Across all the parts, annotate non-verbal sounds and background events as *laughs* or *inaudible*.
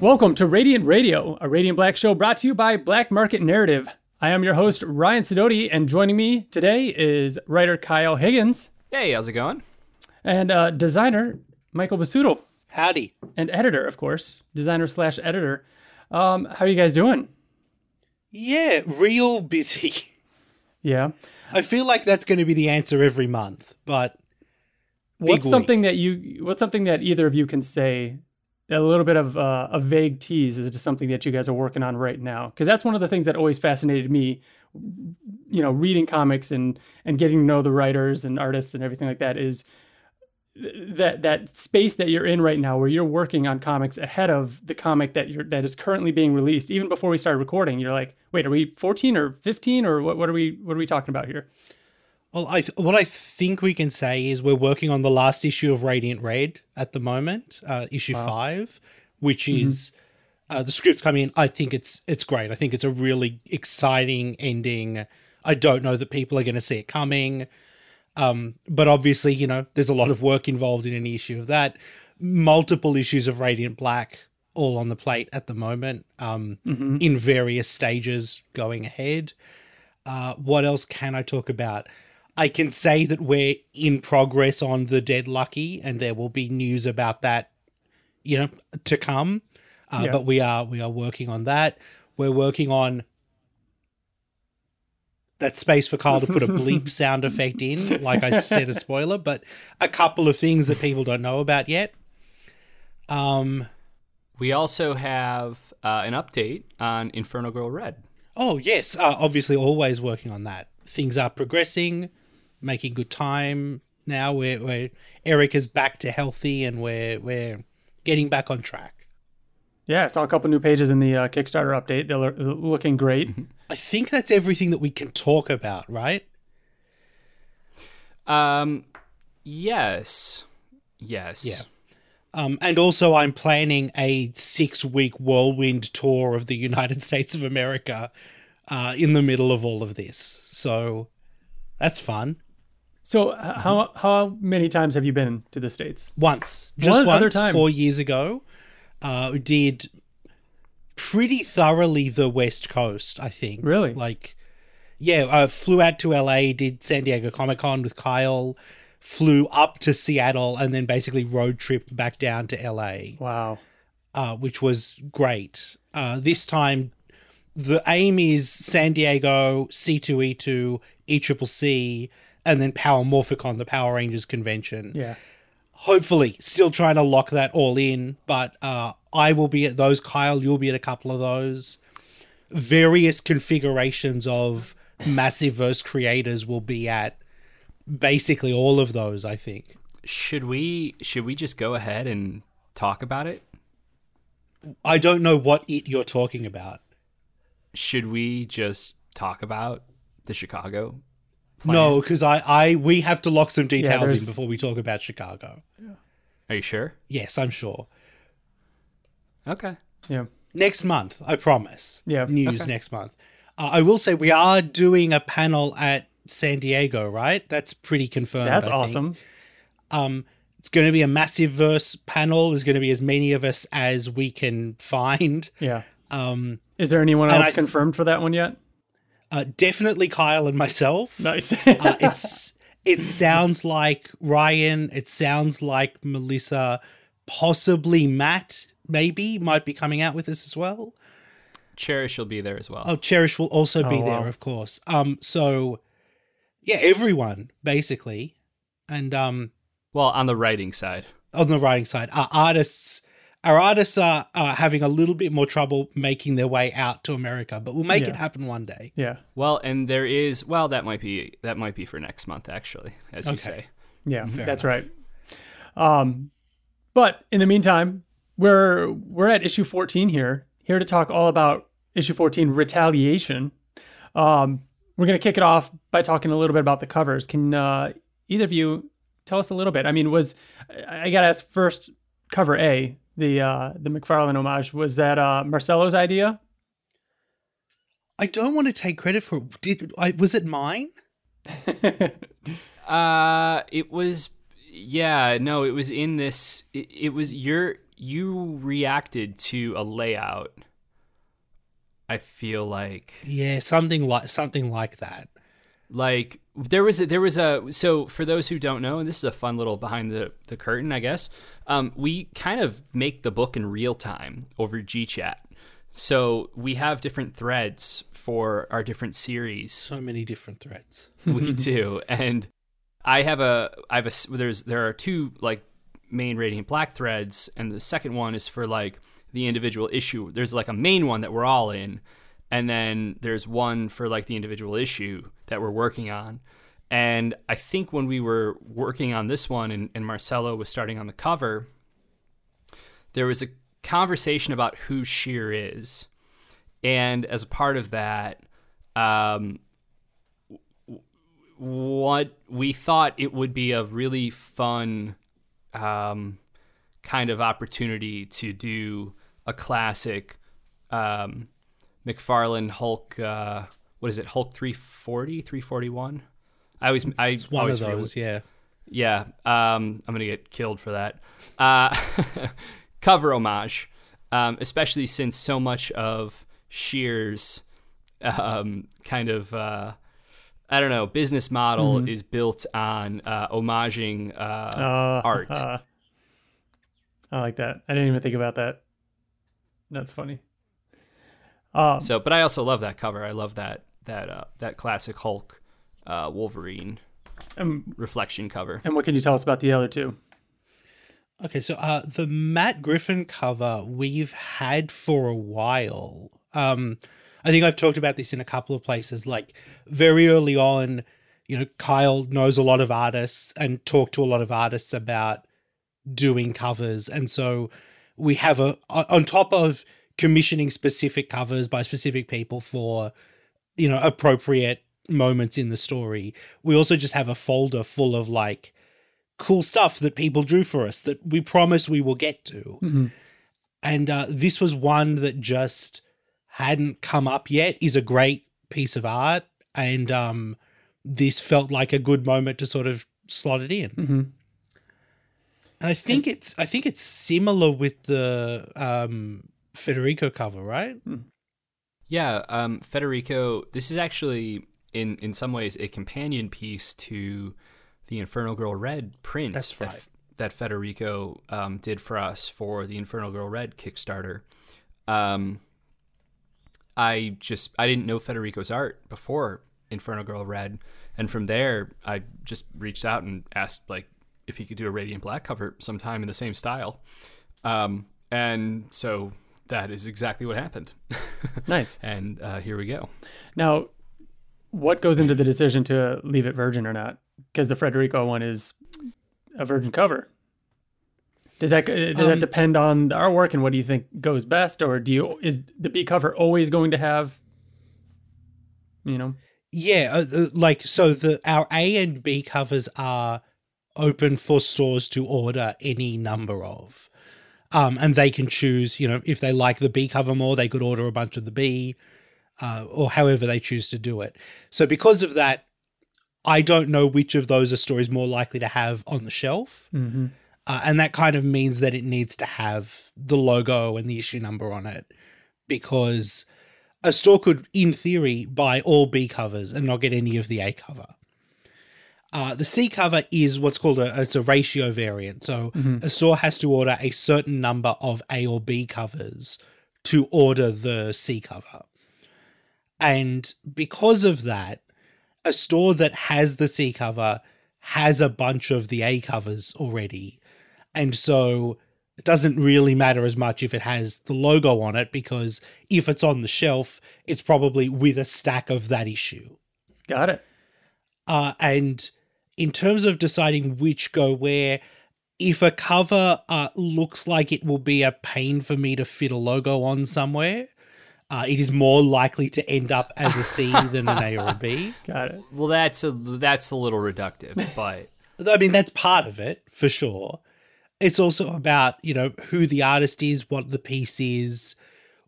Welcome to Radiant Radio, a Radiant Black show brought to you by Black Market Narrative. I am your host, Ryan Sidoti, and joining me today is writer Kyle Higgins Hey, how's it going? and uh, designer Michael Busuttil, Howdy. and editor, of course, designer slash editor. Um, how are you guys doing? Yeah, real busy. Yeah. I feel like that's going to be the answer every month, but What's week. something that you? What's something that either of you can say? A little bit of uh, a vague tease as to something that you guys are working on right now, because that's one of the things that always fascinated me. You know, reading comics and and getting to know the writers and artists and everything like that is that that space that you're in right now, where you're working on comics ahead of the comic that you're that is currently being released. Even before we started recording, you're like, wait, are we 14 or 15 or what? What are we? What are we talking about here? Well, I th- what I think we can say is we're working on the last issue of Radiant Red at the moment, uh, issue five, which is uh, the script's coming in. I think it's it's great. I think it's a really exciting ending. I don't know that people are going to see it coming. Um, but obviously, you know, there's a lot of work involved in any issue of that. Multiple issues of Radiant Black all on the plate at the moment, um, in various stages going ahead. Uh, what else can I talk about? I can say that we're in progress on the Dead Lucky, and there will be news about that, you know, to come. Uh, Yeah. But we are we are working on that. We're working on that space for Carl to put a *laughs* bleep sound effect in, like I said, a spoiler, but a couple of things that people don't know about yet. Um. We also have uh, an update on Inferno Girl Red. Oh yes, uh, obviously always working on that. Things are progressing, making good time. Now we're, we're Eric is back to healthy, and we're we're getting back on track. Yeah, I saw a couple new pages in the uh, Kickstarter update. They're looking great. I think that's everything that we can talk about, right? Um, yes, yes. Yeah. Um, and also, I'm planning a six week whirlwind tour of the United *laughs* States of America uh, in the middle of all of this. So that's fun. So, h- how how many times have you been to the states? Once, just One other once, time. four years ago, uh, did pretty thoroughly the West Coast. I think. Really? Like, yeah, I flew out to LA, did San Diego Comic Con with Kyle, flew up to Seattle, and then basically road trip back down to LA. Wow. uh, which was great. Uh, this time, the aim is San Diego, C2E2, ECCC, and then Power Morphicon, the Power Rangers convention. Yeah. Hopefully, still trying to lock that all in, but uh, I will be at those. Kyle, you'll be at a couple of those. Various configurations of Massive Verse creators will be at basically all of those, I think. Should we should we just go ahead and talk about it? I don't know what it you're talking about. Should we just talk about the Chicago? No, because I, I, we have to lock some details in there's- before we talk about Chicago. Are you sure? Yes, I'm sure. Okay. Yeah. Next month, I promise. Yeah, News next month. Uh, I will say we are doing a panel at San Diego, right? That's pretty confirmed. That's I think. awesome. Um, it's going to be a massive verse panel. There's going to be as many of us as we can find. Yeah. Um, Is there anyone And else I- confirmed for that one yet? Uh, definitely Kyle and myself. Nice. uh, it's it sounds like Ryan. It sounds like Melissa, possibly Matt. Maybe might be coming out with us as well. Cherish will be there as well. Oh, Cherish will also be Oh, there, of course. Um, so yeah, everyone basically, and um, Well, on the writing side. on the writing side, our artists, our artists are, are having a little bit more trouble making their way out to America, but we'll make Yeah. it happen one day. yeah. Well, and there is well that might be that might be for next month actually, as you say. Yeah. Fair that's enough. right. Um, but in the meantime, we're we're at issue 14 here, here to talk all about issue 14 retaliation. Um, we're gonna kick it off by talking a little bit about the covers. Can uh, either of you tell us a little bit? I mean, was I I gotta ask first? Cover A, the uh, the McFarlane homage, was that uh, Marcelo's idea? I don't want to take credit for. Did I? Was it mine? *laughs* Uh, it was, yeah, no, it was in this. It, it was your you reacted to a layout. I feel like Yeah, something like something like that. like there was a, there was a so for those who don't know and this is a fun little behind the, the curtain i guess um, we kind of make the book in real time over gchat so we have different threads for our different series. So many different threads. *laughs* we do. And i have a i have a there's there are two like main radiant black threads and the second one is for like the individual issue. There's like a main one that we're all in and then there's one for like the individual issue that we're working on and i think when we were working on this one and, and marcelo was starting on the cover there was a conversation about who sheer is and as a part of that um, what we thought it would be a really fun um, kind of opportunity to do a classic um, McFarlane Hulk. Uh, what is it? Hulk 340, 341? I always, I It's one always of those, yeah. yeah, um, I'm gonna get killed for that. Uh, *laughs* cover homage, um, especially since so much of Shear's um, kind of uh, I don't know business model is built on uh, homaging uh, Uh, art. uh, I like that. I didn't even think about that. That's funny. Um, So, but I also love that cover. I love that that uh, that classic Hulk uh, Wolverine and, reflection cover. and what can you tell us about the other two? Okay, so uh, the Matt Griffin cover we've had for a while. Um, I think I've talked about this in a couple of places. Like very early on, you know, Kyle knows a lot of artists and talked to a lot of artists about doing covers, and so we have a on top of commissioning specific covers by specific people for you know appropriate moments in the story. We also just have a folder full of like cool stuff that people drew for us that we promise we will get to. And uh, this was one that just hadn't come up yet. Is a great piece of art, and um, this felt like a good moment to sort of slot it in. Mhm. And I think it's I think it's similar with the um, Federico cover, right? Yeah, um, Federico. This is actually in in some ways a companion piece to the Inferno Girl Red print That's that, that Federico um, did for us for the Inferno Girl Red Kickstarter. Um, I just I didn't know Federico's art before Inferno Girl Red, and from there I just reached out and asked like if he could do a Radiant Black cover sometime in the same style, um, and so that is exactly what happened. *laughs* Nice. and uh, here we go. Now, what goes into the decision to leave it virgin or not? Because the Federico one is a virgin cover. Does that does that Um, depend on the artwork and what do you think goes best, or do you is the B cover always going to have, you know, Yeah, uh, uh, like so the our A and B covers are open for stores to order any number of. Um, and they can choose, you know, if they like the B cover more, they could order a bunch of the B, uh, or however they choose to do it. So because of that, I don't know which of those a stories more likely to have on the shelf. Uh, and that kind of means that it needs to have the logo and the issue number on it because a store could, in theory, buy all B covers and not get any of the A cover. Uh, the C cover is what's called a it's a ratio variant. So a store has to order a certain number of A or B covers to order the C cover. And because of that, a store that has the C cover has a bunch of the A covers already. And so it doesn't really matter as much if it has the logo on it because if it's on the shelf, it's probably with a stack of that issue. got it? Uh, and in terms of deciding which go where, if a cover uh, looks like it will be a pain for me to fit a logo on somewhere, uh, it is more likely to end up as a C than an A or a B. *laughs* Got it. Well, that's a that's a little reductive, but *laughs* I mean, that's part of it for sure. It's also about, you know, who the artist is, what the piece is,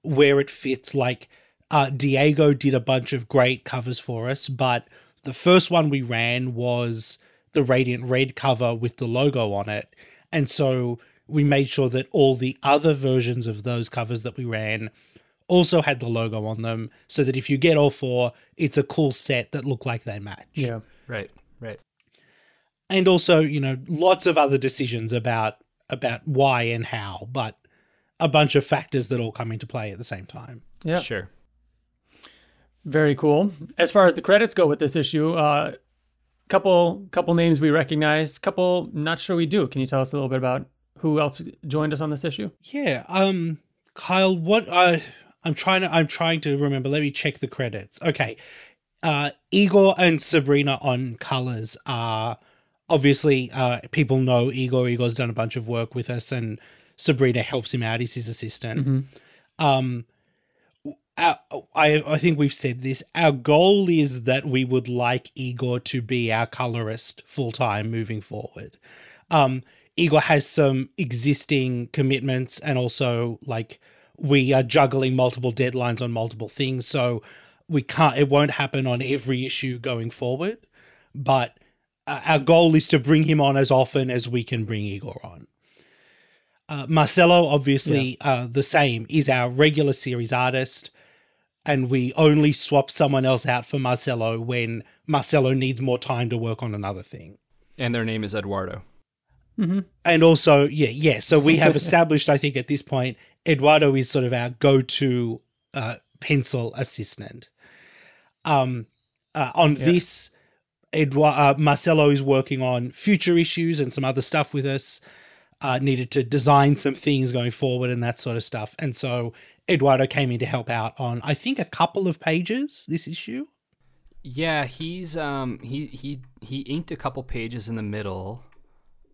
where it fits. Like, uh, Diego did a bunch of great covers for us, but the first one we ran was the Radiant Red cover with the logo on it. And so we made sure that all the other versions of those covers that we ran also had the logo on them so that if you get all four, it's a cool set that look like they match. Yeah. Right. Right. And also, you know, lots of other decisions about about why and how, but a bunch of factors that all come into play at the same time. Yeah. Sure. Very cool. As far as the credits go with this issue, uh, couple couple names we recognize, couple not sure we do. Can you tell us a little bit about who else joined us on this issue? Yeah, um Kyle, what I I'm trying to I'm trying to remember. Let me check the credits. Okay. Uh Igor and Sabrina on colors are obviously uh people know Igor. Igor's done a bunch of work with us and Sabrina helps him out. He's his assistant. Um our, I I think we've said this. Our goal is that we would like Igor to be our colorist full time moving forward. Um, Igor has some existing commitments, and also like we are juggling multiple deadlines on multiple things, so we can't. It won't happen on every issue going forward. But uh, our goal is to bring him on as often as we can bring Igor on. Uh, Marcelo, obviously, uh, the same, is our regular series artist and we only swap someone else out for Marcelo when Marcelo needs more time to work on another thing. And their name is Eduardo. And also, yeah, yeah. So we have *laughs* established, I think, at this point, Eduardo is sort of our go-to uh, pencil assistant. Um, uh, on this, Eduardo, uh, Marcelo is working on future issues and some other stuff with us. Uh, needed to design some things going forward and that sort of stuff. And so Eduardo came in to help out on, I think, a couple of pages this issue. Yeah, he's um he he he inked a couple pages in the middle.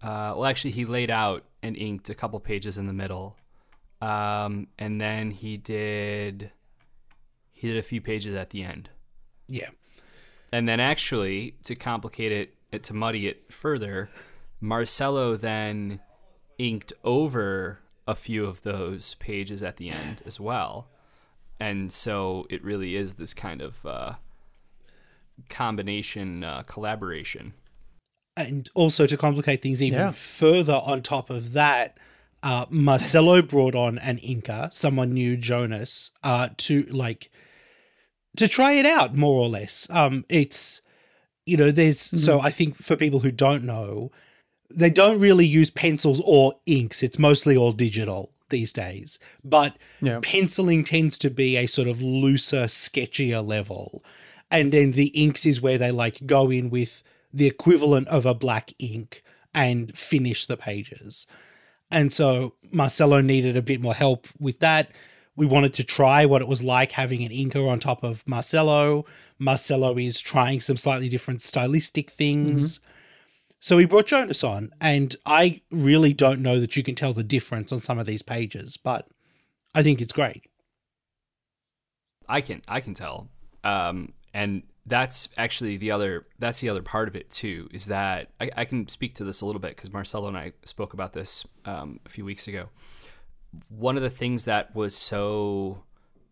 Uh, well, actually, he laid out and inked a couple pages in the middle, um, and then he did he did a few pages at the end. Yeah. And then actually, to complicate it, it to muddy it further, Marcelo then inked over a few of those pages at the end as well. And so it really is this kind of uh, combination uh, collaboration. and also to complicate things even Yeah. further on top of that uh, marcelo brought on an inker someone new jonas uh, to like to try it out more or less um, it's you know there's so i think for people who don't know they don't really use pencils or inks. It's mostly all digital these days. But Yeah. penciling tends to be a sort of looser sketchier level. And then the inks is where they like go in with the equivalent of a black ink and finish the pages. And so marcelo needed a bit more help with that. We wanted to try what it was like having an inker on top of marcelo. Marcelo is trying some slightly different stylistic things mm-hmm. So we brought Jonas on, and I really don't know that you can tell the difference on some of these pages, but I think it's great. I can I can tell, um, and that's actually the other that's the other part of it too. Is that I, I can speak to this a little bit because Marcelo and I spoke about this um, a few weeks ago. One of the things that was so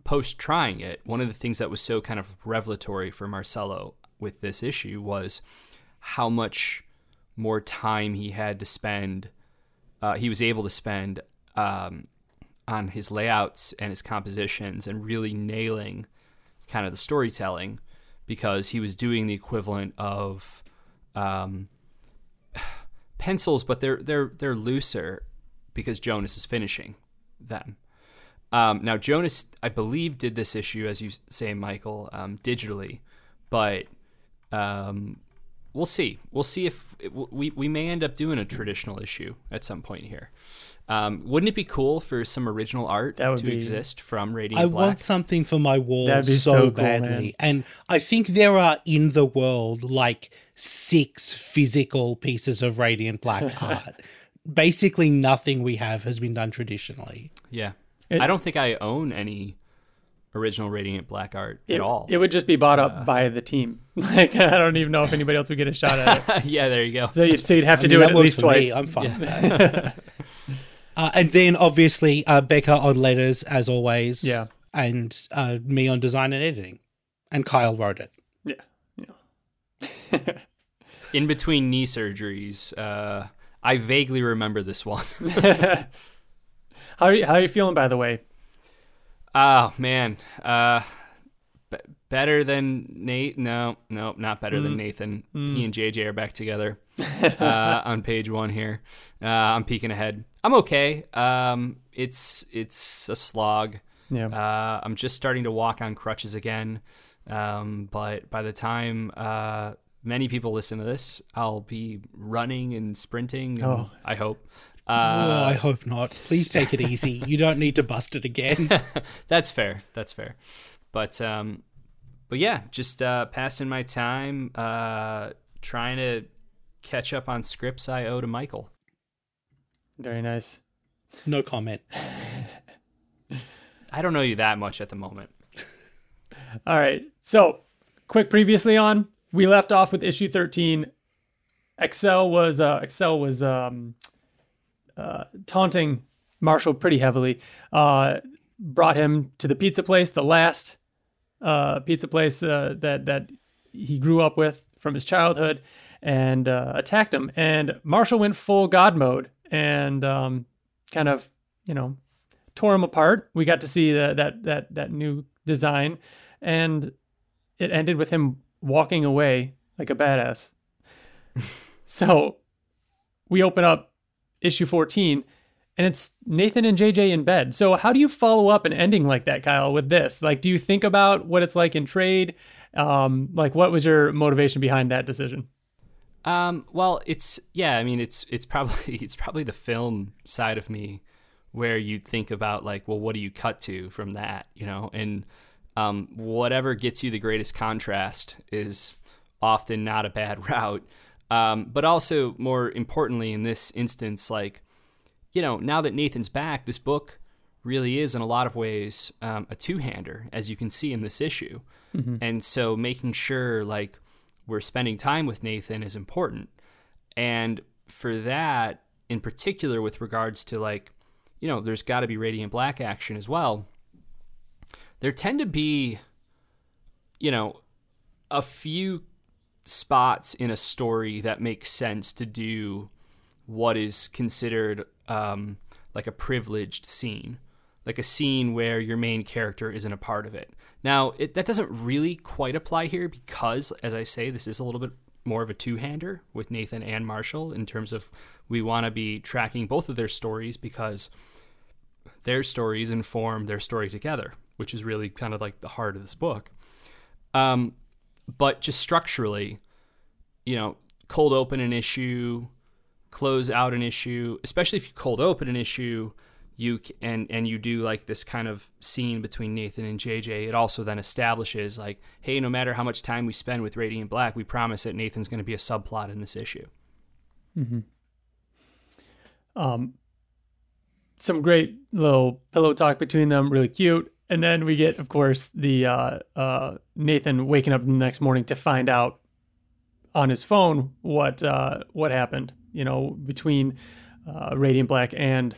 post trying it, one of the things that was so kind of revelatory for Marcelo with this issue was how much more time he had to spend. Uh, he was able to spend um, on his layouts and his compositions and really nailing kind of the storytelling because he was doing the equivalent of um, *sighs* pencils, but they're they're they're looser because Jonas is finishing them. Um, now Jonas, I believe, did this issue as you say, Michael, um, digitally, but um, we'll see. We'll see if it, we we may end up doing a traditional issue at some point here. Um, wouldn't it be cool for some original art That would to be- exist from Radiant Black? I Black? want something for my wall That'd be so, so cool, badly. man. And I think there are in the world like six physical pieces of Radiant Black *laughs* art. Basically, nothing we have has been done traditionally. Yeah. It- I don't think I own any original Radiant Black art It, at all. it would just be bought up by the team. *laughs* Like I don't even know if anybody else would get a shot at it. *laughs* yeah, there you go. So you'd, so you'd have to I do mean, it at least for me. twice. I'm fine. with that. *laughs* uh, and then obviously uh, Becca on letters as always. Yeah. And uh, me on design and editing. And Kyle wrote it. yeah. Yeah. In between knee surgeries, uh, I vaguely remember this one. How are you, how are you feeling, by the way? Oh man, uh, b- better than Nate? No, no, not better than Nathan. He and JJ are back together *laughs* uh, on page one here. Uh, I'm peeking ahead. I'm okay. Um, it's it's a slog. Yeah. Uh, I'm just starting to walk on crutches again. Um, but by the time uh, many people listen to this, I'll be running and sprinting. And Oh. I hope. Oh, Uh, I hope not. Please take it easy. You don't need to bust it again. *laughs* that's fair. That's fair. But um, but yeah, just uh, passing my time, uh, trying to catch up on scripts I owe to Michael. Very nice. No comment. I don't know you that much at the moment. *laughs* All right. So, quick previously on, we left off with issue 13. Excel was uh, Excel was um, uh, taunting Marshall pretty heavily. Uh, brought him to the pizza place, the last uh, pizza place uh, that that he grew up with from his childhood, and uh, attacked him. And Marshall went full God mode and um, kind of you know tore him apart. We got to see the, that that that new design, and it ended with him walking away like a badass. *laughs* so we open up issue 14 and it's Nathan and JJ in bed. So how do you follow up an ending like that, Kyle, with this? Like do you think about what it's like in trade? Um, like what was your motivation behind that decision? Um, well, it's yeah. I mean, it's it's probably *laughs* it's probably the film side of me where you think about like, well, what do you cut to from that, you know? And um, whatever gets you the greatest contrast is often not a bad *laughs* route. Um, but also, more importantly, in this instance, like, you know, now that Nathan's back, this book really is in a lot of ways um, a two-hander, as you can see in this issue. And so, making sure like we're spending time with Nathan is important. And for that, in particular, with regards to like, you know, there's got to be Radiant Black action as well. There tend to be, you know, a few spots in a story that makes sense to do what is considered um, like a privileged scene, like a scene where your main character isn't a part of it. Now, it, that doesn't really quite apply here because, as I say, this is a little bit more of a two-hander with Nathan and Marshall in terms of we want to be tracking both of their stories because their stories inform their story together, which is really kind of like the heart of this book. Um, but just structurally, you know, cold open an issue, close out an issue, especially if you cold open an issue, you and and you do like this kind of scene between Nathan and JJ. It also then establishes like, hey, no matter how much time we spend with Radiant Black, we promise that Nathan's going to be a subplot in this issue. Hmm. Um, some great little pillow talk between them, really cute. And then we get, of course, the uh, uh, Nathan waking up the next morning to find out on his phone what uh, what happened. You know, between uh, Radiant Black and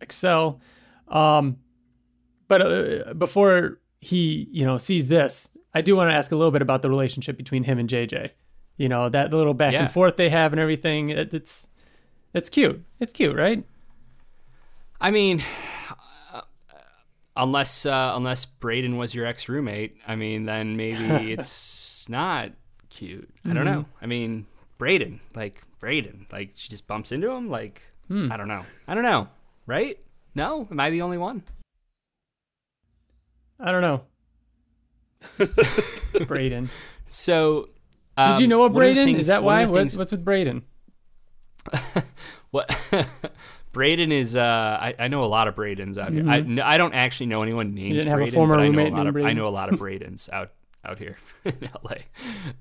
Excel. Um, but uh, before he, you know, sees this, I do want to ask a little bit about the relationship between him and JJ. You know, that little back Yeah. and forth they have and everything. It, it's it's cute. It's cute, right? I mean, unless uh, unless Braden was your ex roommate, I mean, then maybe *laughs* it's not cute. I don't know. I mean, Braden, like Braden, like she just bumps into him. Like I don't know. I don't know. Right? No? Am I the only one? I don't know. *laughs* Braden. So, Did you um, know a one of the Braden? things- Is that why? things- what's with Braden? *laughs* What? Braden is. Uh, I, I know a lot of Bradens out here. I don't actually know anyone named Mm-hmm. didn't have a former but I know a roommate lot named of. I know a lot of Bradens out out here *laughs* in LA.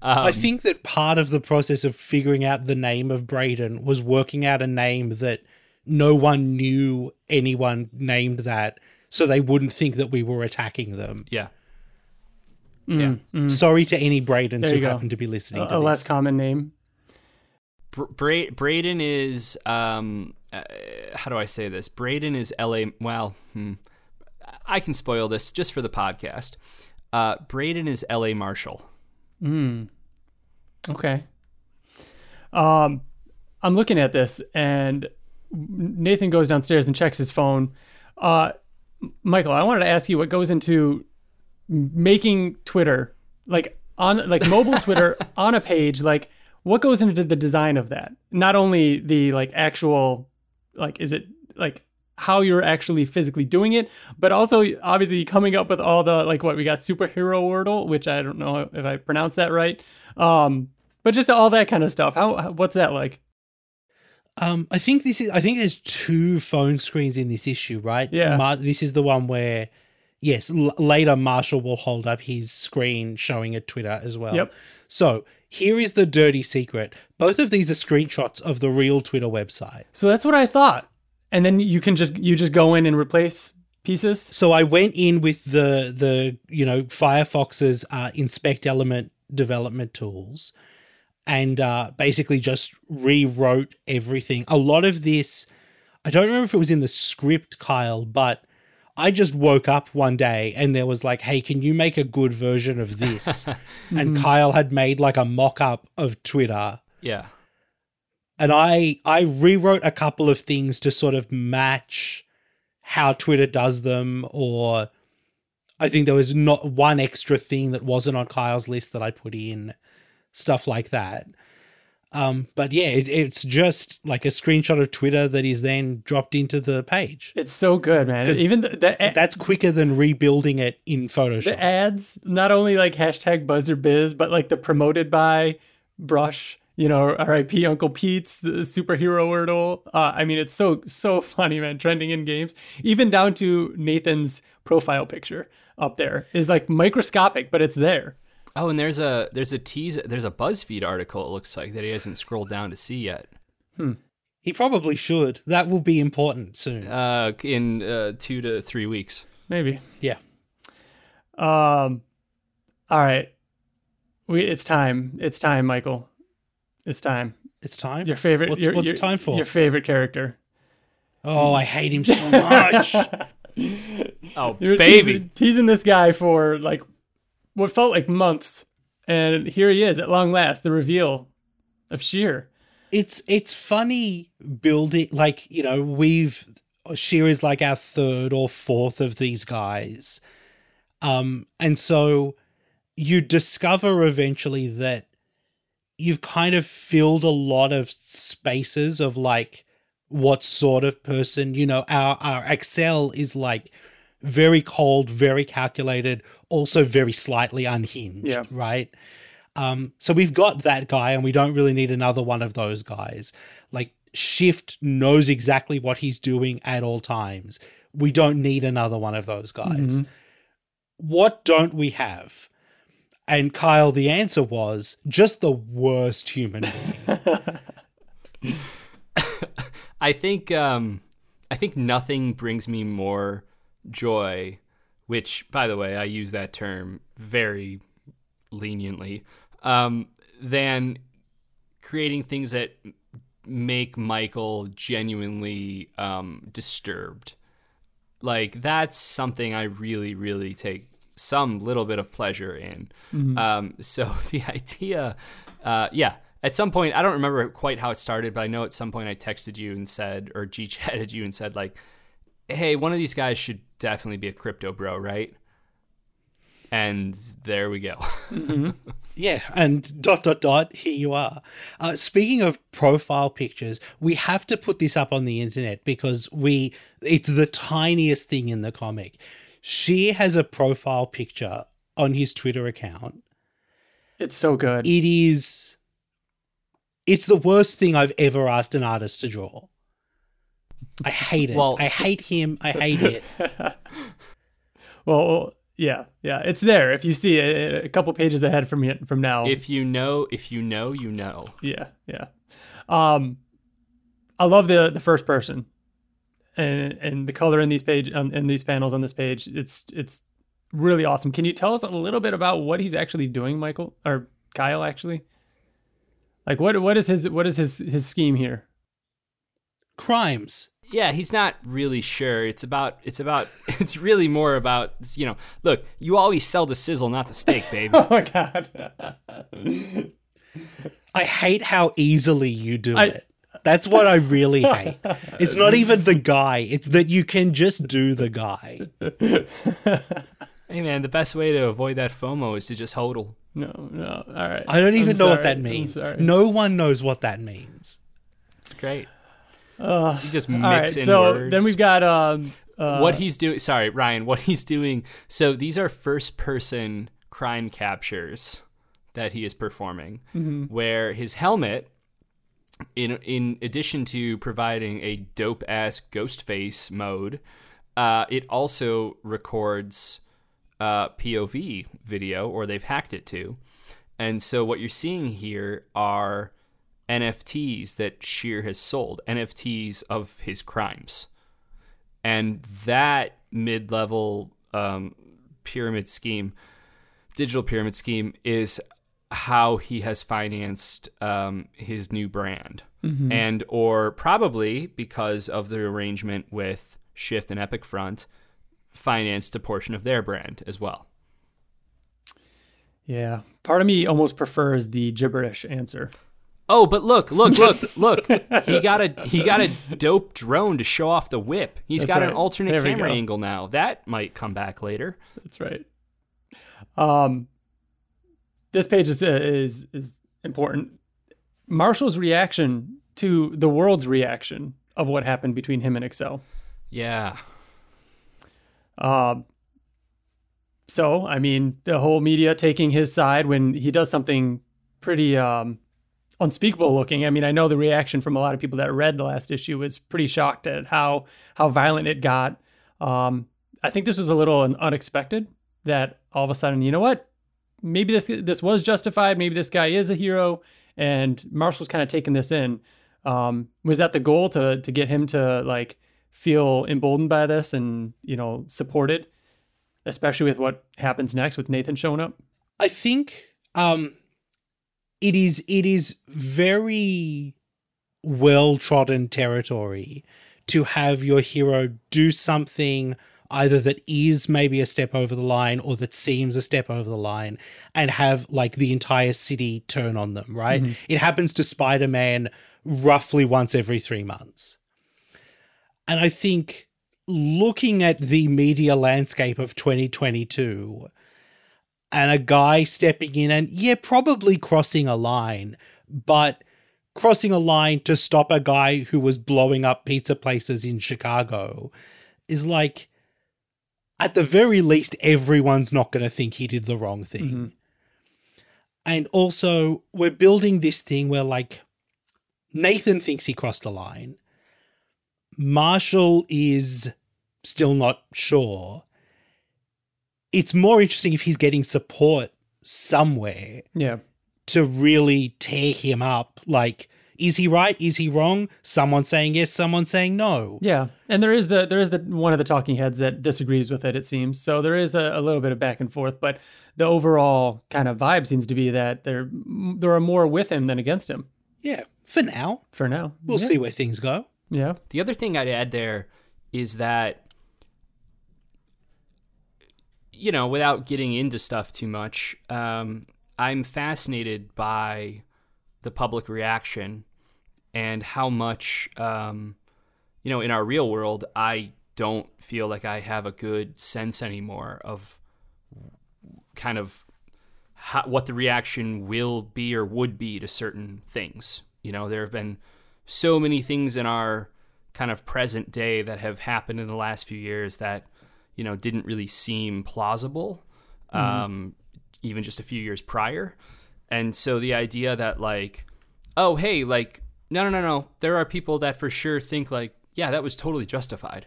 Um, I think that part of the process of figuring out the name of Braden was working out a name that no one knew anyone named that, so they wouldn't think that we were attacking them. yeah. Yeah. Sorry to any Bradens who go. happen to be listening A, to a this. less common name. Br- Bra- Braden is um uh, how do I say this? Braden is LA well, hmm, I can spoil this just for the podcast. Uh Braden is LA Marshall. Hmm. Okay. Um, I'm looking at this, and Nathan goes downstairs and checks his phone. Uh, Michael, I wanted to ask you what goes into making Twitter like on like mobile Twitter *laughs* on a page. Like, what goes into the design of that? Not only the like actual like, is it like how you're actually physically doing it, but also obviously coming up with all the like what we got superhero wordle, which I don't know if I pronounced that right. Um, but just all that kind of stuff. How what's that like? Um, I think this is. I think there's two phone screens in this issue, right? Yeah. Mar- this is the one where, yes, l- later Marshall will hold up his screen showing a Twitter as well. Yep. So here is the dirty secret. Both of these are screenshots of the real Twitter website. So that's what I thought. And then you can just you just go in and replace pieces. So I went in with the the you know Firefox's uh, inspect element development tools, and uh, basically just rewrote everything. A lot of this, I don't remember if it was in the script, Kyle, but I just woke up one day and there was like, "Hey, can you make a good version of this?" *laughs* and hmm. Kyle had made like a mock up of Twitter Yeah. and I I rewrote a couple of things to sort of match how Twitter does them, or I think there was not one extra thing that wasn't on Kyle's list that I put in, stuff like that. Um, but yeah, it, it's just like a screenshot of Twitter that is then dropped into the page. It's so good, man. Even the, the, That's quicker than rebuilding it in Photoshop. the ads, not only like hashtag buzzer biz, but like the promoted by brush, you know, RIP Uncle Pete's, the superhero wordle. Uh, I mean, it's so, so *laughs* funny, man. Trending in games, even down to Nathan's profile picture up there is like microscopic, but it's there. Oh, and there's a there's a tease there's a BuzzFeed article it looks like that he hasn't scrolled down to see yet. he probably should. That will be important soon. Uh, in uh, two to three weeks. Maybe. yeah. Um, all right. We, it's time. It's time, Michael. It's time. It's time. Your favorite. What's, your, what's your- time for? Your favorite character. oh, I hate him so *laughs* much. *laughs* Oh, You were baby. teasing, teasing this guy for like what felt like months, and here he is at long last. The reveal of Sheer. it's it's funny building like you know we've Sheer is like our third or fourth of these guys, um, and so you discover eventually that you've kind of filled a lot of spaces of like what sort of person you know our our Excel is like very cold, very calculated, also very slightly unhinged, Yeah. right? Um, so we've got that guy, and we don't really need another one of those guys. Like Shift knows exactly what he's doing at all times. We don't need another one of those guys. What don't we have? And Kyle, the answer was just the worst human being. *laughs* I think um, I think nothing brings me more joy, which by the way I use that term very leniently, um, than creating things that make Michael genuinely um, disturbed. Like that's something I really, really take some little bit of pleasure in. Um, so *laughs* the idea, uh, yeah, at some point I don't remember quite how it started, but I know at some point I texted you and said, or G chatted *laughs* you and said like, "Hey, one of these guys should definitely be a crypto bro, right?" And there we go. *laughs* Yeah, and dot dot dot, here you are. Uh, speaking of profile pictures, we have to put this up on the internet because we it's the tiniest thing in the comic. She has a profile picture on his Twitter account. It's so good. It is it's the worst thing I've ever asked an artist to draw. I hate it. Well, I hate him. I hate it. *laughs* Well, yeah, yeah, it's there. If you see it a couple pages ahead from from now. if you know, if you know, you know. Yeah, yeah. Um, I love the the first person, and and the color in these page um, in these panels on this page. It's it's really awesome. Can you tell us a little bit about what he's actually doing, Michael or Kyle? Actually, like what what is his what is his his scheme here? Crimes. yeah he's not really sure it's about it's about *laughs* it's really more about you know look you always sell the sizzle not the steak *laughs* babe Oh my god, I hate how easily you do I it. That's what I really hate. It's not *laughs* even the guy, it's that you can just do the guy. Hey man, the best way to avoid that FOMO is to just hodl. No, no. All right. I don't even I'm know what that means. No one knows what that means. It's great. Uh, You just mix all right. in So words. then we've got um. Uh, what he's doing. Sorry, Ryan. *laughs* What he's doing. So these are first-person crime captures that he is performing, Mm-hmm. where his helmet, in in addition to providing a dope-ass ghost face mode, uh, it also records uh, POV video, or they've hacked it to. And so what you're seeing here are NFTs that Sheer has sold, NFTs of his crimes and that mid-level um, pyramid scheme digital pyramid scheme is how he has financed um, his new brand and or probably because of the arrangement with shift and epic front financed a portion of their brand as well Yeah. Part of me almost prefers the gibberish answer. Oh but look look look *laughs* look. He got a he got a dope drone to show off the whip. He's That's got an alternate There camera angle now. That might come back later. That's right. Um, this page is is is important. Marshall's reaction to the world's reaction of what happened between him and Excel. yeah. Um, so I mean, the whole media taking his side when he does something pretty um, unspeakable looking. I mean, I know the reaction from a lot of people that read the last issue was pretty shocked at how how violent it got. Um, I think this was a little un- unexpected that all of a sudden, you know what? Maybe this this was justified. Maybe this guy is a hero, and Marshall's kind of taking this in. Um, was that the goal to to get him to like feel emboldened by this and you know supported, especially with what happens next with Nathan showing up? I think um it is it is very well trodden territory to have your hero do something either that is maybe a step over the line or that seems a step over the line and have like the entire city turn on them, right? Mm-hmm. It happens to Spider-Man roughly once every 3 months. And I think looking at the media landscape of 2022 and a guy stepping in and yeah, probably crossing a line, but crossing a line to stop a guy who was blowing up pizza places in Chicago is like at the very least everyone's not going to think he did the wrong thing. Mm-hmm. And also we're building this thing where like Nathan thinks he crossed a line. Marshall is still not sure it's more interesting if he's getting support somewhere Yeah, to really tear him up. Like, is he right? Is he wrong? Someone saying yes, someone saying no. yeah, and there is the there is the one of the talking heads that disagrees with it. It seems so. There is a, a little bit of back and forth, but the overall kind of vibe seems to be that there there are more with him than against him Yeah, for now. for now. We'll yeah. see where things go. Yeah, The other thing I'd add there is that, you know, without getting into stuff too much, um, I'm fascinated by the public reaction and how much, um, you know, in our real world, I don't feel like I have a good sense anymore of kind of how, what the reaction will be or would be to certain things. You know, there have been so many things in our kind of present day that have happened in the last few years that you know didn't really seem plausible um, even just a few years prior. And so the idea that like oh hey like no no no no there are people that for sure think like yeah that was totally justified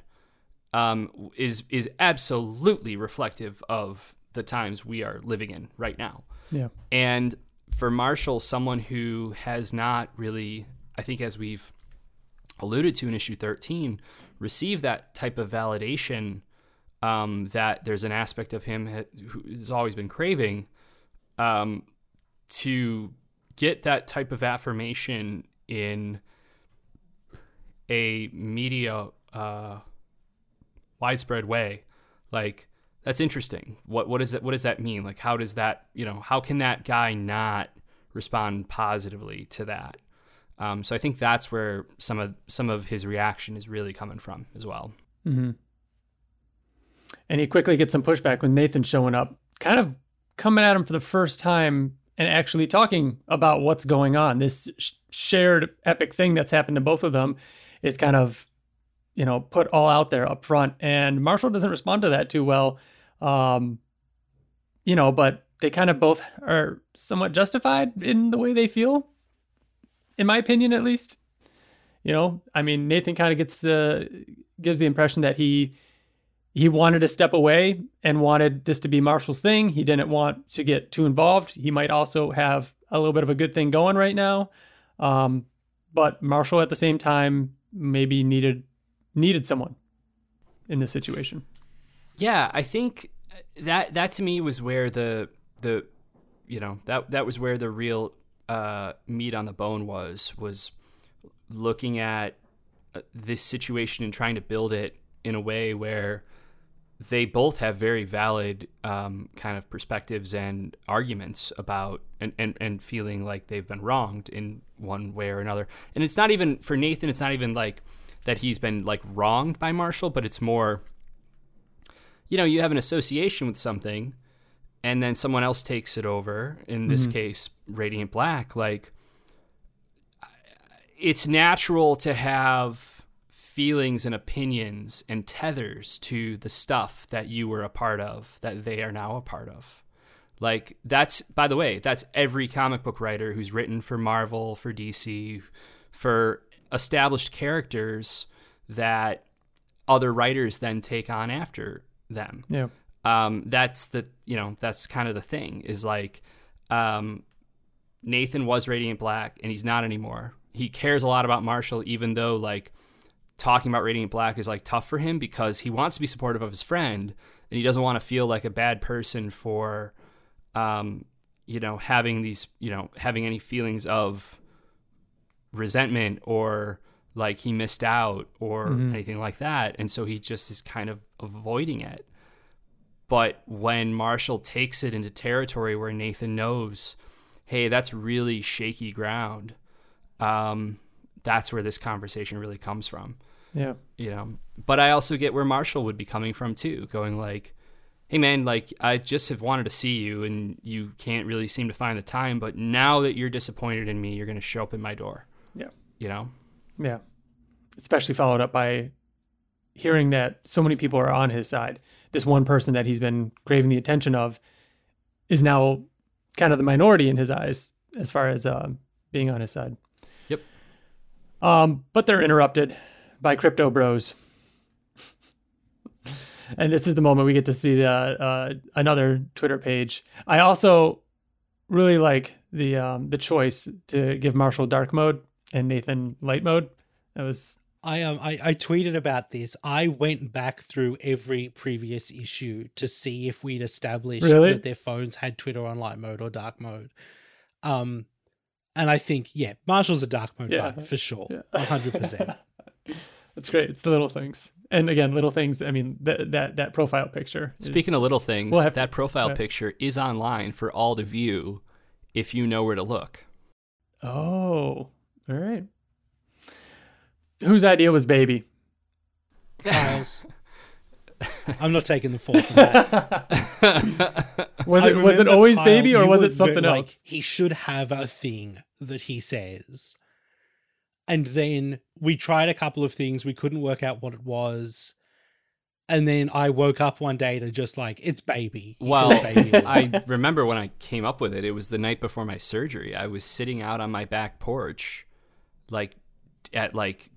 um, is is absolutely reflective of the times we are living in right now. Yeah, and for Marshall, someone who has not really, I think, as we've alluded to in issue 13, received that type of validation um, that there's an aspect of him who has always been craving um, to get that type of affirmation in a media uh, widespread way. Like, that's interesting. What what is that? What does that mean? Like, how does that you know? How can that guy not respond positively to that? Um, so I think that's where some of some of his reaction is really coming from as well. And he quickly gets some pushback when Nathan showing up, kind of coming at him for the first time and actually talking about what's going on. This sh- shared epic thing that's happened to both of them is kind of, you know, put all out there up front. And Marshall doesn't respond to that too well. Um, you know, but they kind of both are somewhat justified in the way they feel, in my opinion, at least. You know, I mean, Nathan kind of gets the gives the impression that he he wanted to step away and wanted this to be Marshall's thing. He didn't want to get too involved. He might also have a little bit of a good thing going right now, um, but Marshall at the same time maybe needed needed someone in this situation. Yeah, I think that that to me was where the the you know that that was where the real uh, meat on the bone was was looking at uh, this situation and trying to build it in a way where they both have very valid um, kind of perspectives and arguments about and, and, and feeling like they've been wronged in one way or another. And it's not even for Nathan, it's not even like that he's been like wronged by Marshall, but it's more, you know, you have an association with something and then someone else takes it over. In this case, Radiant Black. Like, it's natural to have feelings and opinions and tethers to the stuff that you were a part of that they are now a part of. Like that's by the way, that's every comic book writer who's written for Marvel, for DC, for established characters that other writers then take on after them Yeah. um, that's the you know that's kind of the thing is like um, Nathan was Radiant Black and he's not anymore. He cares a lot about Marshall, even though like talking about Radiant Black is like tough for him because he wants to be supportive of his friend and he doesn't want to feel like a bad person for um, you know having these you know having any feelings of resentment or like he missed out or anything like that. And so he just is kind of avoiding it. But when Marshall takes it into territory where Nathan knows, hey, that's really shaky ground, um, that's where this conversation really comes from. Yeah. You know, but I also get where Marshall would be coming from too, going like, hey man, like I just have wanted to see you and you can't really seem to find the time, but now that you're disappointed in me, you're going to show up at my door. Yeah. You know? Yeah. Especially followed up by hearing that so many people are on his side. This one person that he's been craving the attention of is now kind of the minority in his eyes as far as um, being on his side. Yep. Um, but they're interrupted by crypto bros. and this is the moment we get to see the, uh, another Twitter page. I also really like the um, the choice to give Marshall dark mode and Nathan light mode. That was I um I, I tweeted about this. I went back through every previous issue to see if we'd established Really? that their phones had Twitter on light mode or dark mode. Um and I think, yeah, Marshall's a dark mode Yeah. guy for sure. Yeah. Hundred percent. *laughs* That's great. It's the little things, and again, little things. I mean, that that that profile picture. is Speaking of little things, we'll have- that profile yeah. picture is online for all to view if you know where to look. Oh, all right. Whose idea was baby? Kyle's. *laughs* I'm not taking the fall from that. *laughs* Was it was it always Kyle, baby or was it something very, like, else? He should have a thing that he says. And then we tried a couple of things. We couldn't work out what it was. And then I woke up one day to just like, it's baby. He Well, baby. *laughs* I remember when I came up with it, it was the night before my surgery. I was sitting out on my back porch, like at like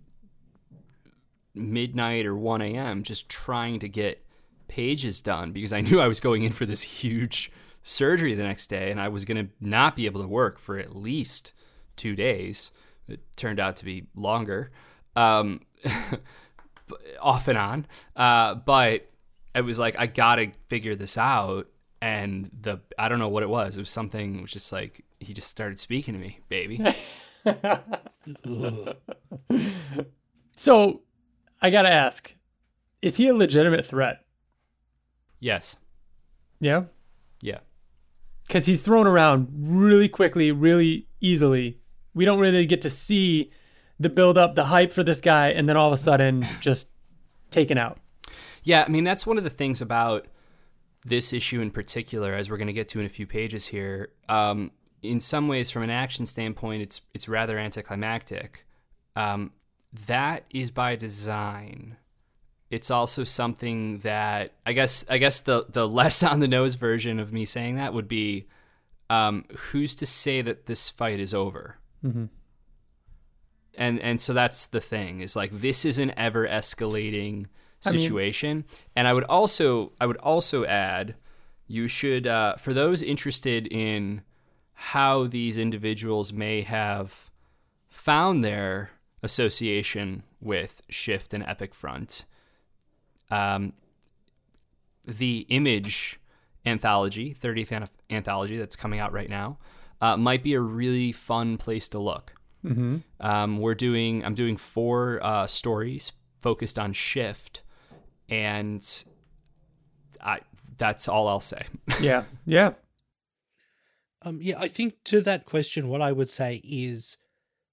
midnight or 1 a.m., just trying to get pages done because I *laughs* knew I was going in for this huge surgery the next day and I was going to not be able to work for at least two days. It turned out to be longer. Um, *laughs* off and on. Uh, but it was like I gotta figure this out. And the I don't know what it was. It was something. It was just like he just started speaking to me, baby. *laughs* So, I gotta ask: Is he a legitimate threat? yes. Yeah, Yeah. because he's thrown around really quickly, really easily we don't really get to see the build up, the hype for this guy, and then all of a sudden just taken out. Yeah, I mean that's one of the things about this issue in particular, as we're going to get to in a few pages here. Um, in some ways, from an action standpoint, it's it's rather anticlimactic. Um, that is by design. It's also something that I guess I guess the the less *laughs* on the nose version of me saying that would be, um, who's to say that this fight is over? Mm-hmm. And and so that's the thing is like this is an ever escalating I mean- situation. and I would also I would also add you should uh, for those interested in how these individuals may have found their association with Shift and Epic Front. Um, the Image anthology, 30th anthology that's coming out right now, uh, might be a really fun place to look. Mm-hmm. Um, we're doing I'm doing four uh, stories focused on Shift, and I that's all I'll say. *laughs* Yeah, yeah, Um, yeah, I think to that question, what I would say is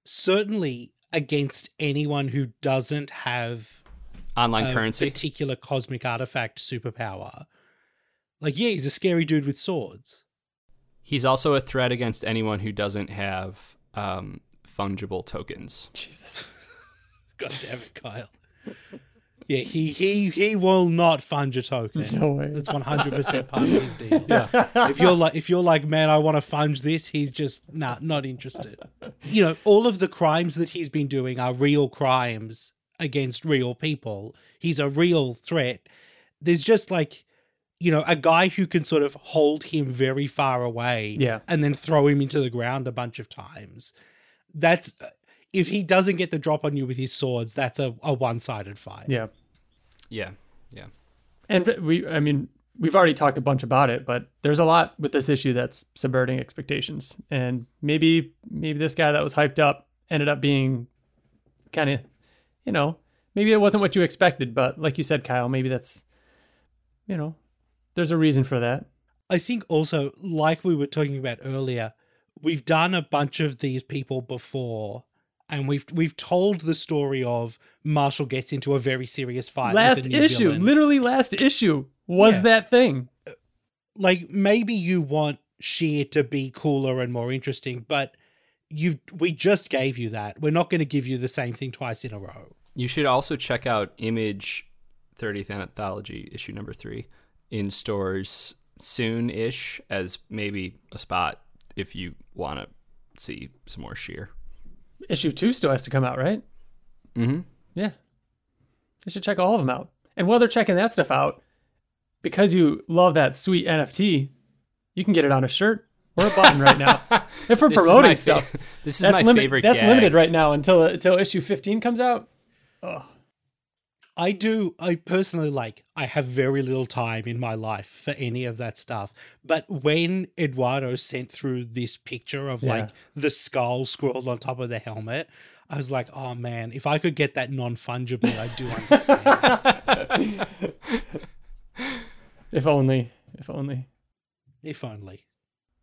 certainly against anyone who doesn't have Online a currency. particular cosmic artifact superpower. Like, yeah, he's a scary dude with swords. He's also a threat against anyone who doesn't have um, fungible tokens. Jesus. *laughs* God damn it, Kyle. Yeah, he he he will not fund your token. No way. That's one hundred percent part of his deal. *laughs* Yeah. if you're like if you're like, man, I want to fund this, he's just nah, not interested. You know, all of the crimes that he's been doing are real crimes against real people. He's a real threat. There's just like, you know, a guy who can sort of hold him very far away Yeah. and then throw him into the ground a bunch of times. That's uh, if he doesn't get the drop on you with his swords, that's a, a one-sided fight. Yeah. Yeah. Yeah. And we, I mean, we've already talked a bunch about it, but there's a lot with this issue that's subverting expectations. And maybe, maybe this guy that was hyped up ended up being kind of, you know, maybe it wasn't what you expected, but like you said, Kyle, maybe that's, you know, there's a reason for that. I think also, like we were talking about earlier, we've done a bunch of these people before, and we've we've told the story of Marshall gets into a very serious fight. last with issue, villain. literally last issue was Yeah. that thing. like maybe you want Sheer to be cooler and more interesting, but you we just gave you that. We're not going to give you the same thing twice in a row. You should also check out Image 30th Anthology, issue number three, in stores soon ish as maybe a spot if you want to see some more sheer. Issue two still has to come out, right? Mm-hmm. Yeah. They should check all of them out. And while they're checking that stuff out, because you love that sweet NFT, you can get it on a shirt or a button right now. *laughs* If we're promoting stuff, *laughs* this is that's, my limit- favorite that's gag. limited right now until until issue 15 comes out. I do. I personally like. I have very little time in my life for any of that stuff. But when Eduardo sent through this picture of like the skull scrawled on top of the helmet, I was like, "Oh man, if I could get that non fungible, I do understand." *laughs* If only, if only. if only.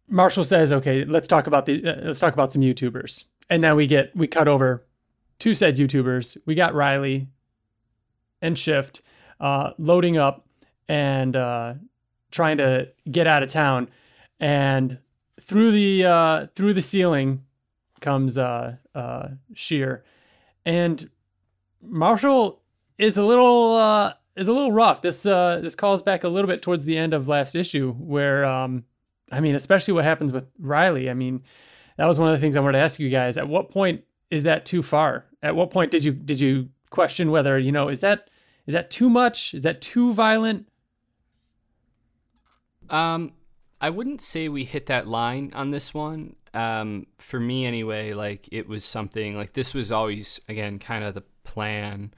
Marshall says, "Okay, let's talk about the uh, let's talk about some YouTubers." And now we get we cut over to said YouTubers. We got Riley and Shift uh, loading up and uh, trying to get out of town. And through the uh, through the ceiling comes uh, uh, Sheer, and Marshall is a little uh, is a little rough. This uh, this calls back a little bit towards the end of last issue, where um, I mean, especially what happens with Riley. I mean, that was one of the things I wanted to ask you guys. At what point is that too far? At what point did you did you question whether you know is that is that too much? Is that too violent? Um, I wouldn't say we hit that line on this one. Um, for me anyway, like it was something like this was always again kind of the plan,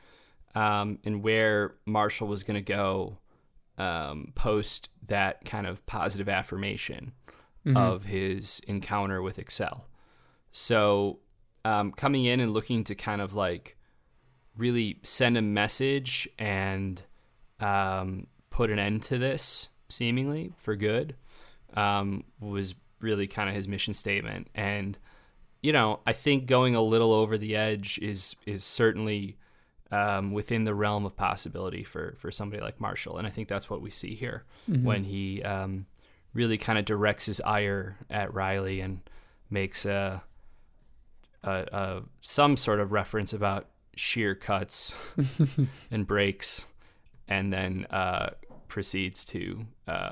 um, and where Marshall was going to go, um, post that kind of positive affirmation of his encounter with Excel. So, um, coming in and looking to kind of like really send a message and um, put an end to this seemingly for good um, was really kind of his mission statement. And you know, I think going a little over the edge is is certainly um, within the realm of possibility for for somebody like Marshall, and I think that's what we see here when he um, really kind of directs his ire at Riley and makes a, a, a some sort of reference about sheer cuts *laughs* and breaks, and then uh, proceeds to uh,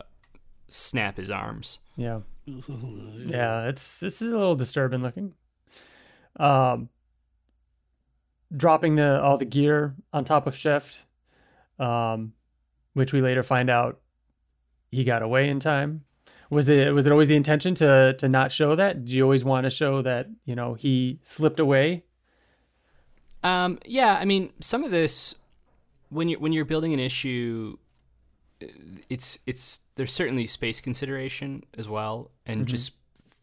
snap his arms. Yeah. *laughs* Yeah, it's this is a little disturbing looking. Um dropping the all the gear on top of Shift, um, which we later find out he got away in time. Was it was it always the intention to to not show that? Did you always want to show that, you know, he slipped away? Um, yeah, I mean, some of this when you when you're building an issue, it's it's there's certainly space consideration as well, and just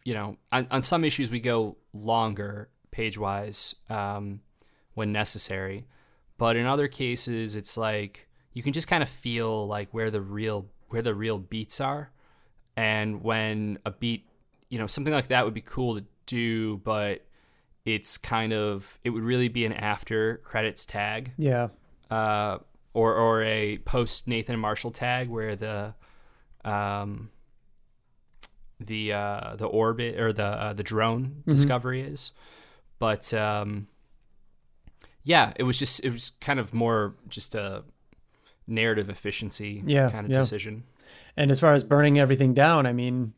you know, on, on some issues we go longer page wise um, when necessary, but in other cases it's like you can just kind of feel like where the real where the real beats are, and when a beat, you know, something like that would be cool to do, but it's kind of it would really be an after credits tag Yeah. uh, or or a post Nathan Marshall tag where the um, the uh, the orbit or the uh, the drone discovery is, but um, yeah, it was just it was kind of more just a narrative efficiency Yeah, kind of yeah. decision. And as far as burning everything down, I mean,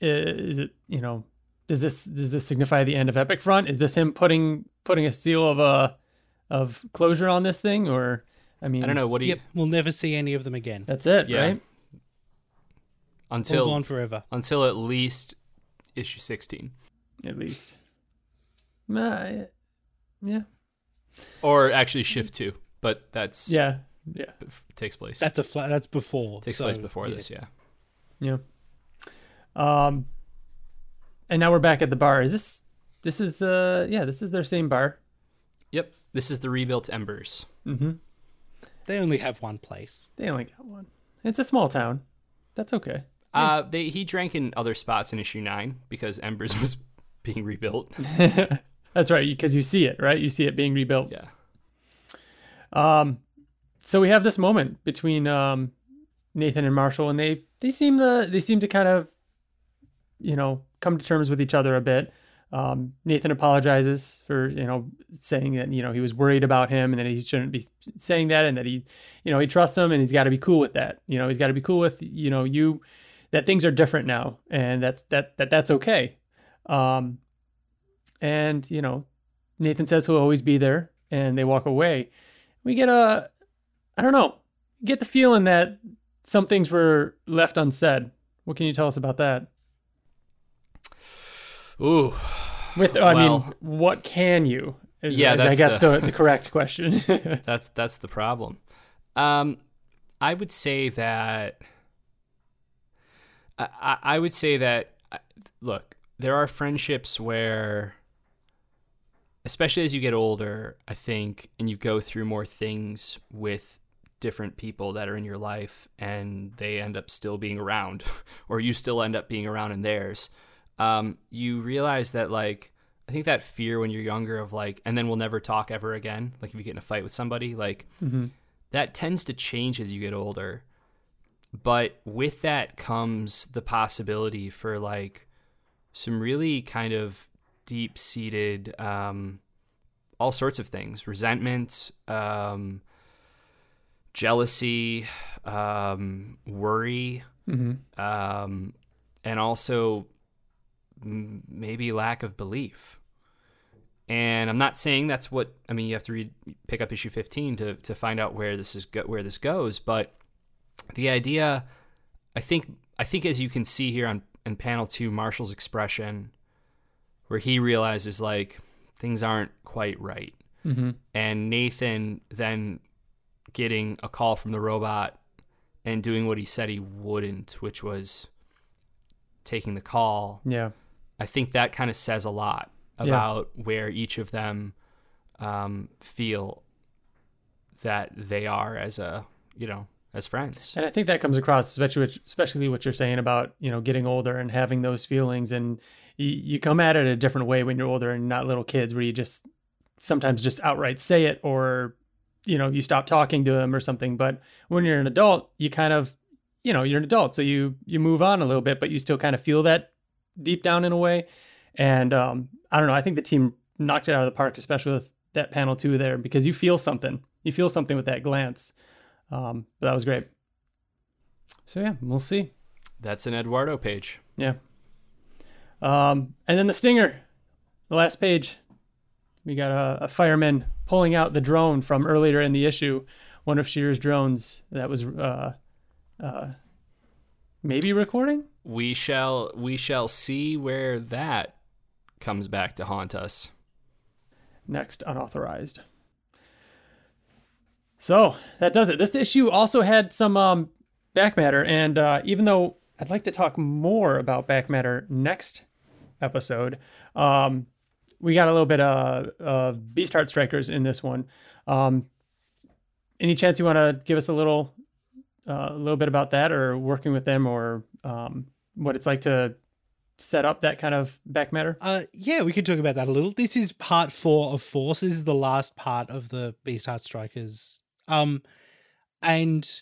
is it you know does this does this signify the end of Epic Front? Is this him putting putting a seal of a of closure on this thing, or I mean, I don't know what do you Yep, we'll never see any of them again. That's it, Yeah. right? All until gone forever. until at least issue sixteen At least. Uh, yeah, or actually shift two, but that's yeah, yeah, takes place That's a flat. That's before. takes so, place before yeah. this, yeah. yeah. Um, and now we're back at the bar. Is this this is the yeah this is their same bar? Yep, this is the rebuilt embers. Mm-hmm. They only have one place. They only got one. It's a small town. That's okay. Uh, they he drank in other spots in issue nine because Embers *laughs* was being rebuilt. *laughs* That's right, because you see it, right? You see it being rebuilt. Yeah, Um, so we have this moment between um, Nathan and Marshall, and they they seem to they seem to kind of, you know, come to terms with each other a bit. Um, Nathan apologizes for you know saying that you know he was worried about him and that he shouldn't be saying that and that he you know he trusts him and he's got to be cool with that. You know he's got to be cool with you know you that things are different now and that's that that that's okay. Um, and you know Nathan says he'll always be there, and they walk away we get a I don't know, get the feeling that some things were left unsaid. What can you tell us about that? Ooh, With I mean, what can you? Is, Yeah, is I guess the- the, the correct question. *laughs* *laughs* that's that's the problem. Um, I would say that I, I would say that look, there are friendships where, especially as you get older, I think, and you go through more things with different people that are in your life, and they end up still being around, *laughs* or you still end up being around in theirs. Um, you realize that like I think that fear when you're younger of like, and then we'll never talk ever again. Like if you get in a fight with somebody, like Mhm. that tends to change as you get older. But with that comes the possibility for like some really kind of deep seated, um, all sorts of things resentment, um, jealousy, um, worry, Mhm. um, and also maybe lack of belief. And I'm not saying that's what I mean. You have to read, pick up issue 15 to to find out where this is go, where this goes. But the idea, I think, I think as you can see here on in panel two, Marshall's expression, where he realizes like things aren't quite right, Mhm. and Nathan then getting a call from the robot and doing what he said he wouldn't, which was taking the call. Yeah. I think that kind of says a lot Yeah. about where each of them um, feel that they are as a you know as friends. And I think that comes across, especially what, especially what you're saying about you know getting older and having those feelings, and you, you come at it a different way when you're older and not little kids, where you just sometimes just outright say it, or you know you stop talking to them or something. But when you're an adult, you kind of you know you're an adult, so you you move on a little bit, but you still kind of feel that deep down in a way. And um, I don't know, I think the team knocked it out of the park, especially with that panel two there, because you feel something. You feel something with that glance. Um, but that was great. So yeah, we'll see. That's an Eduardo page. Yeah. Um, and then the stinger, the last page. We got a, a, fireman pulling out the drone from earlier in the issue, one of Shearer's drones that was uh, uh, maybe recording. We shall we shall see where that comes back to haunt us. Next, unauthorized. So that does it. This issue also had some um, back matter, and uh, even though I'd like to talk more about back matter next episode, um, we got a little bit of, of Beast Heart Strikers in this one. Um, any chance you want to give us a little, uh, a little bit about that, or working with them, or um, what it's like to set up that kind of back matter? Uh, yeah, we could talk about that a little. This is part four of Force. This is the last part of the Beast Heart Strikers um, and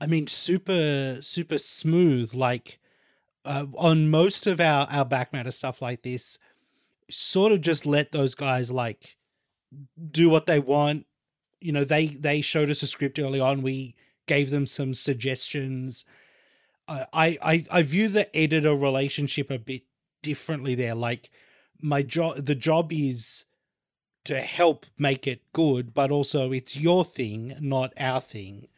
I mean, super, super smooth. Like uh, on most of our our back matter stuff like this, sort of just let those guys like do what they want. You know, they they showed us a script early on. We gave them some suggestions. I I I view the editor relationship a bit differently there. Like my job, the job is to help make it good, but also it's your thing, not our thing.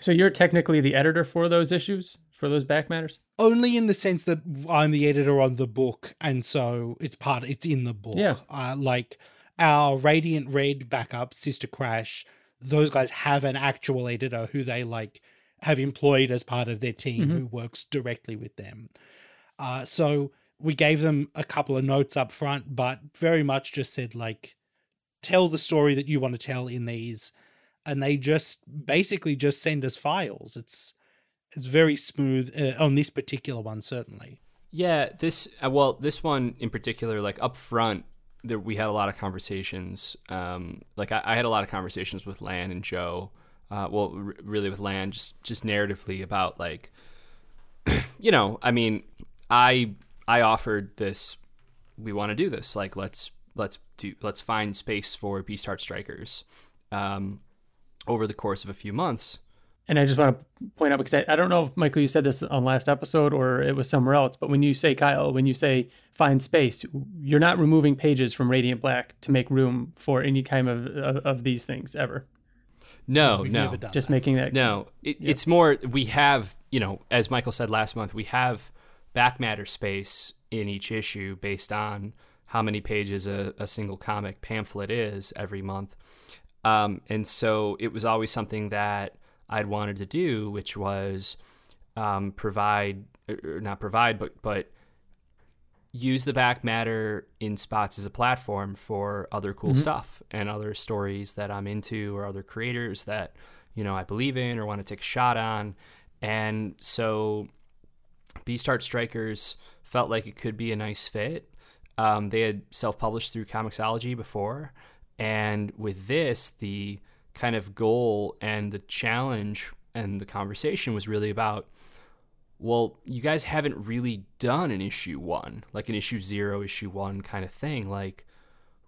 So you're technically the editor for those issues, for those back matters? Only in the sense that I'm the editor on the book, and so it's part, it's in the book. Yeah. Uh, like our Radiant Red backup, Sister Crash, those guys have an actual editor who they like have employed as part of their team mm-hmm. who works directly with them. Uh, so we gave them a couple of notes up front, but very much just said like, tell the story that you want to tell in these and they just basically just send us files it's it's very smooth uh, on this particular one certainly yeah this uh, well this one in particular like up front there, we had a lot of conversations um, like I, I, had a lot of conversations with lan and joe uh, well r- really with lan just just narratively about like *clears throat* you know i mean i i offered this we want to do this like let's let's do let's find space for Beast Heart Strikers um, over the course of a few months. And I just want to point out because I, I don't know if Michael you said this on last episode or it was somewhere else, but when you say Kyle, when you say find space, you're not removing pages from Radiant Black to make room for any kind of of, of these things ever. No, no, just that. making that. No, it, yeah. it's more we have you know as Michael said last month we have back matter space in each issue based on how many pages a, a single comic pamphlet is every month. Um, and so it was always something that I'd wanted to do, which was um, provide, or not provide, but but use the back matter in spots as a platform for other cool mm-hmm. stuff and other stories that I'm into or other creators that you know I believe in or want to take a shot on. And so Beast Heart Strikers felt like it could be a nice fit. Um, they had self published through Comixology before. And with this, the kind of goal and the challenge and the conversation was really about well, you guys haven't really done an issue one, like an issue zero, issue one kind of thing. Like,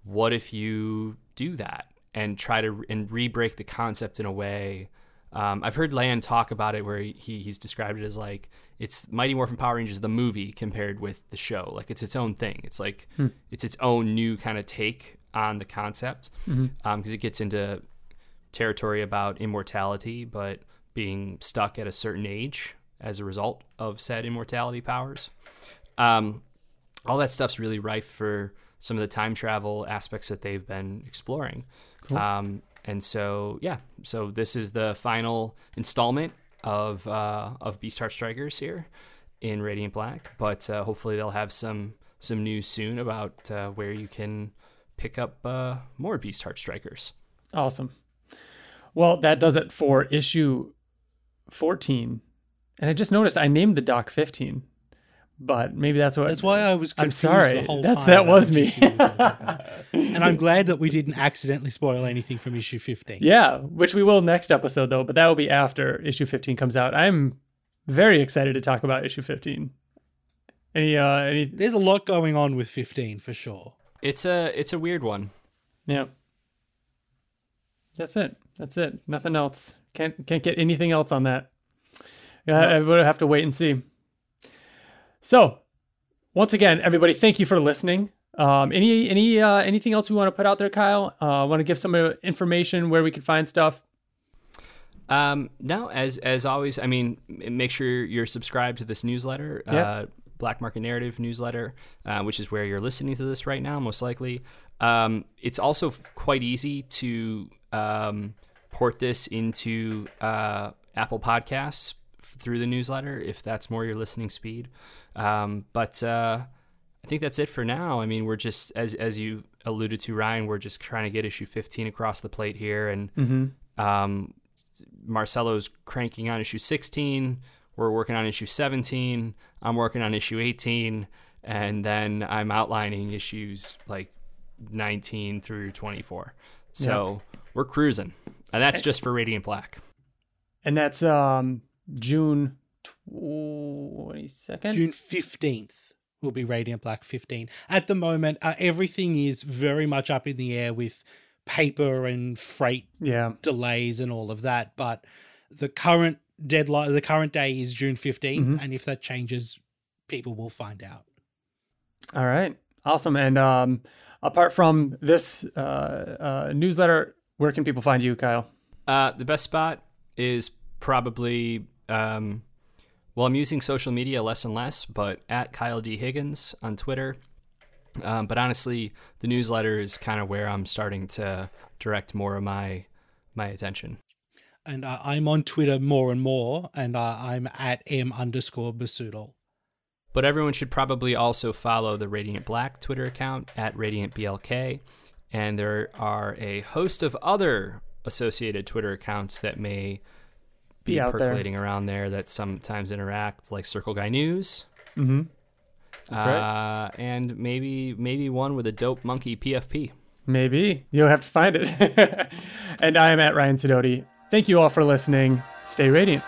what if you do that and try to and re-break the concept in a way um, I've heard Lan talk about it where he, he's described it as like it's Mighty Morphin Power Rangers the movie compared with the show. Like it's its own thing. It's like hmm. it's its own new kind of take on the concept because mm-hmm. um, it gets into territory about immortality, but being stuck at a certain age as a result of said immortality powers. Um, all that stuff's really rife for some of the time travel aspects that they've been exploring. Cool. Um, and so yeah, so this is the final installment of uh, of Beast Heart Strikers here in Radiant Black. But uh, hopefully they'll have some some news soon about uh, where you can pick up uh, more Beast Heart Strikers. Awesome. Well, that does it for issue 14. And I just noticed I named the doc 15. But maybe that's what That's why I was I'm sorry. the whole That's time that was me. issue we were talking about. and I'm glad that we didn't accidentally spoil anything from issue 15. Yeah, which we will next episode though, but that will be after issue 15 comes out. I'm very excited to talk about issue 15. Any uh any There's a lot going on with 15 for sure. It's a it's a weird one. yeah. That's it. That's it. Nothing else. Can't can't get anything else on that. Yeah, I would have to wait and see. So, once again, everybody, thank you for listening. Um, any any uh, anything else we want to put out there, Kyle? Uh, want to give some uh, information where we can find stuff? Um, no, as as always, I mean, make sure you're subscribed to this newsletter, Yeah. uh, Black Market Narrative newsletter, uh, which is where you're listening to this right now, most likely. Um, it's also f- quite easy to um, port this into uh, Apple Podcasts through the newsletter if that's more your listening speed. Um, but uh, I think that's it for now. I mean, we're just as as you alluded to, Ryan. We're just trying to get issue 15 across the plate here, and um, Marcelo's cranking on issue 16. We're working on issue 17. I'm working on issue 18, and then I'm outlining issues like 19 through 24. So we're cruising, and that's just for Radiant Black. And that's um June twenty second. June 15th will be Radiant Black 15. At the moment, uh, everything is very much up in the air with paper and freight Yeah. delays and all of that. But the current deadline, the current day is June 15th. Mm-hmm. And if that changes, people will find out. All right. Awesome. And um, apart from this uh, uh, newsletter, where can people find you, Kyle? Uh, the best spot is probably, um, well, I'm using social media less and less, but at Kyle D. Higgins on Twitter. Um, but honestly, the newsletter is kind of where I'm starting to direct more of my my attention. And uh, I'm on Twitter more and more, and uh, I'm at m underscore busuttil. But everyone should probably also follow the Radiant Black Twitter account at RadiantBLK. And there are a host of other associated Twitter accounts that may be, Be out there. percolating around there that sometimes interact, like Circle Guy News. Mm-hmm. That's right. uh, And maybe maybe one with a dope monkey PFP. Maybe you'll have to find it. *laughs* and I am at Ryan Sidoti. Thank you all for listening. Stay radiant.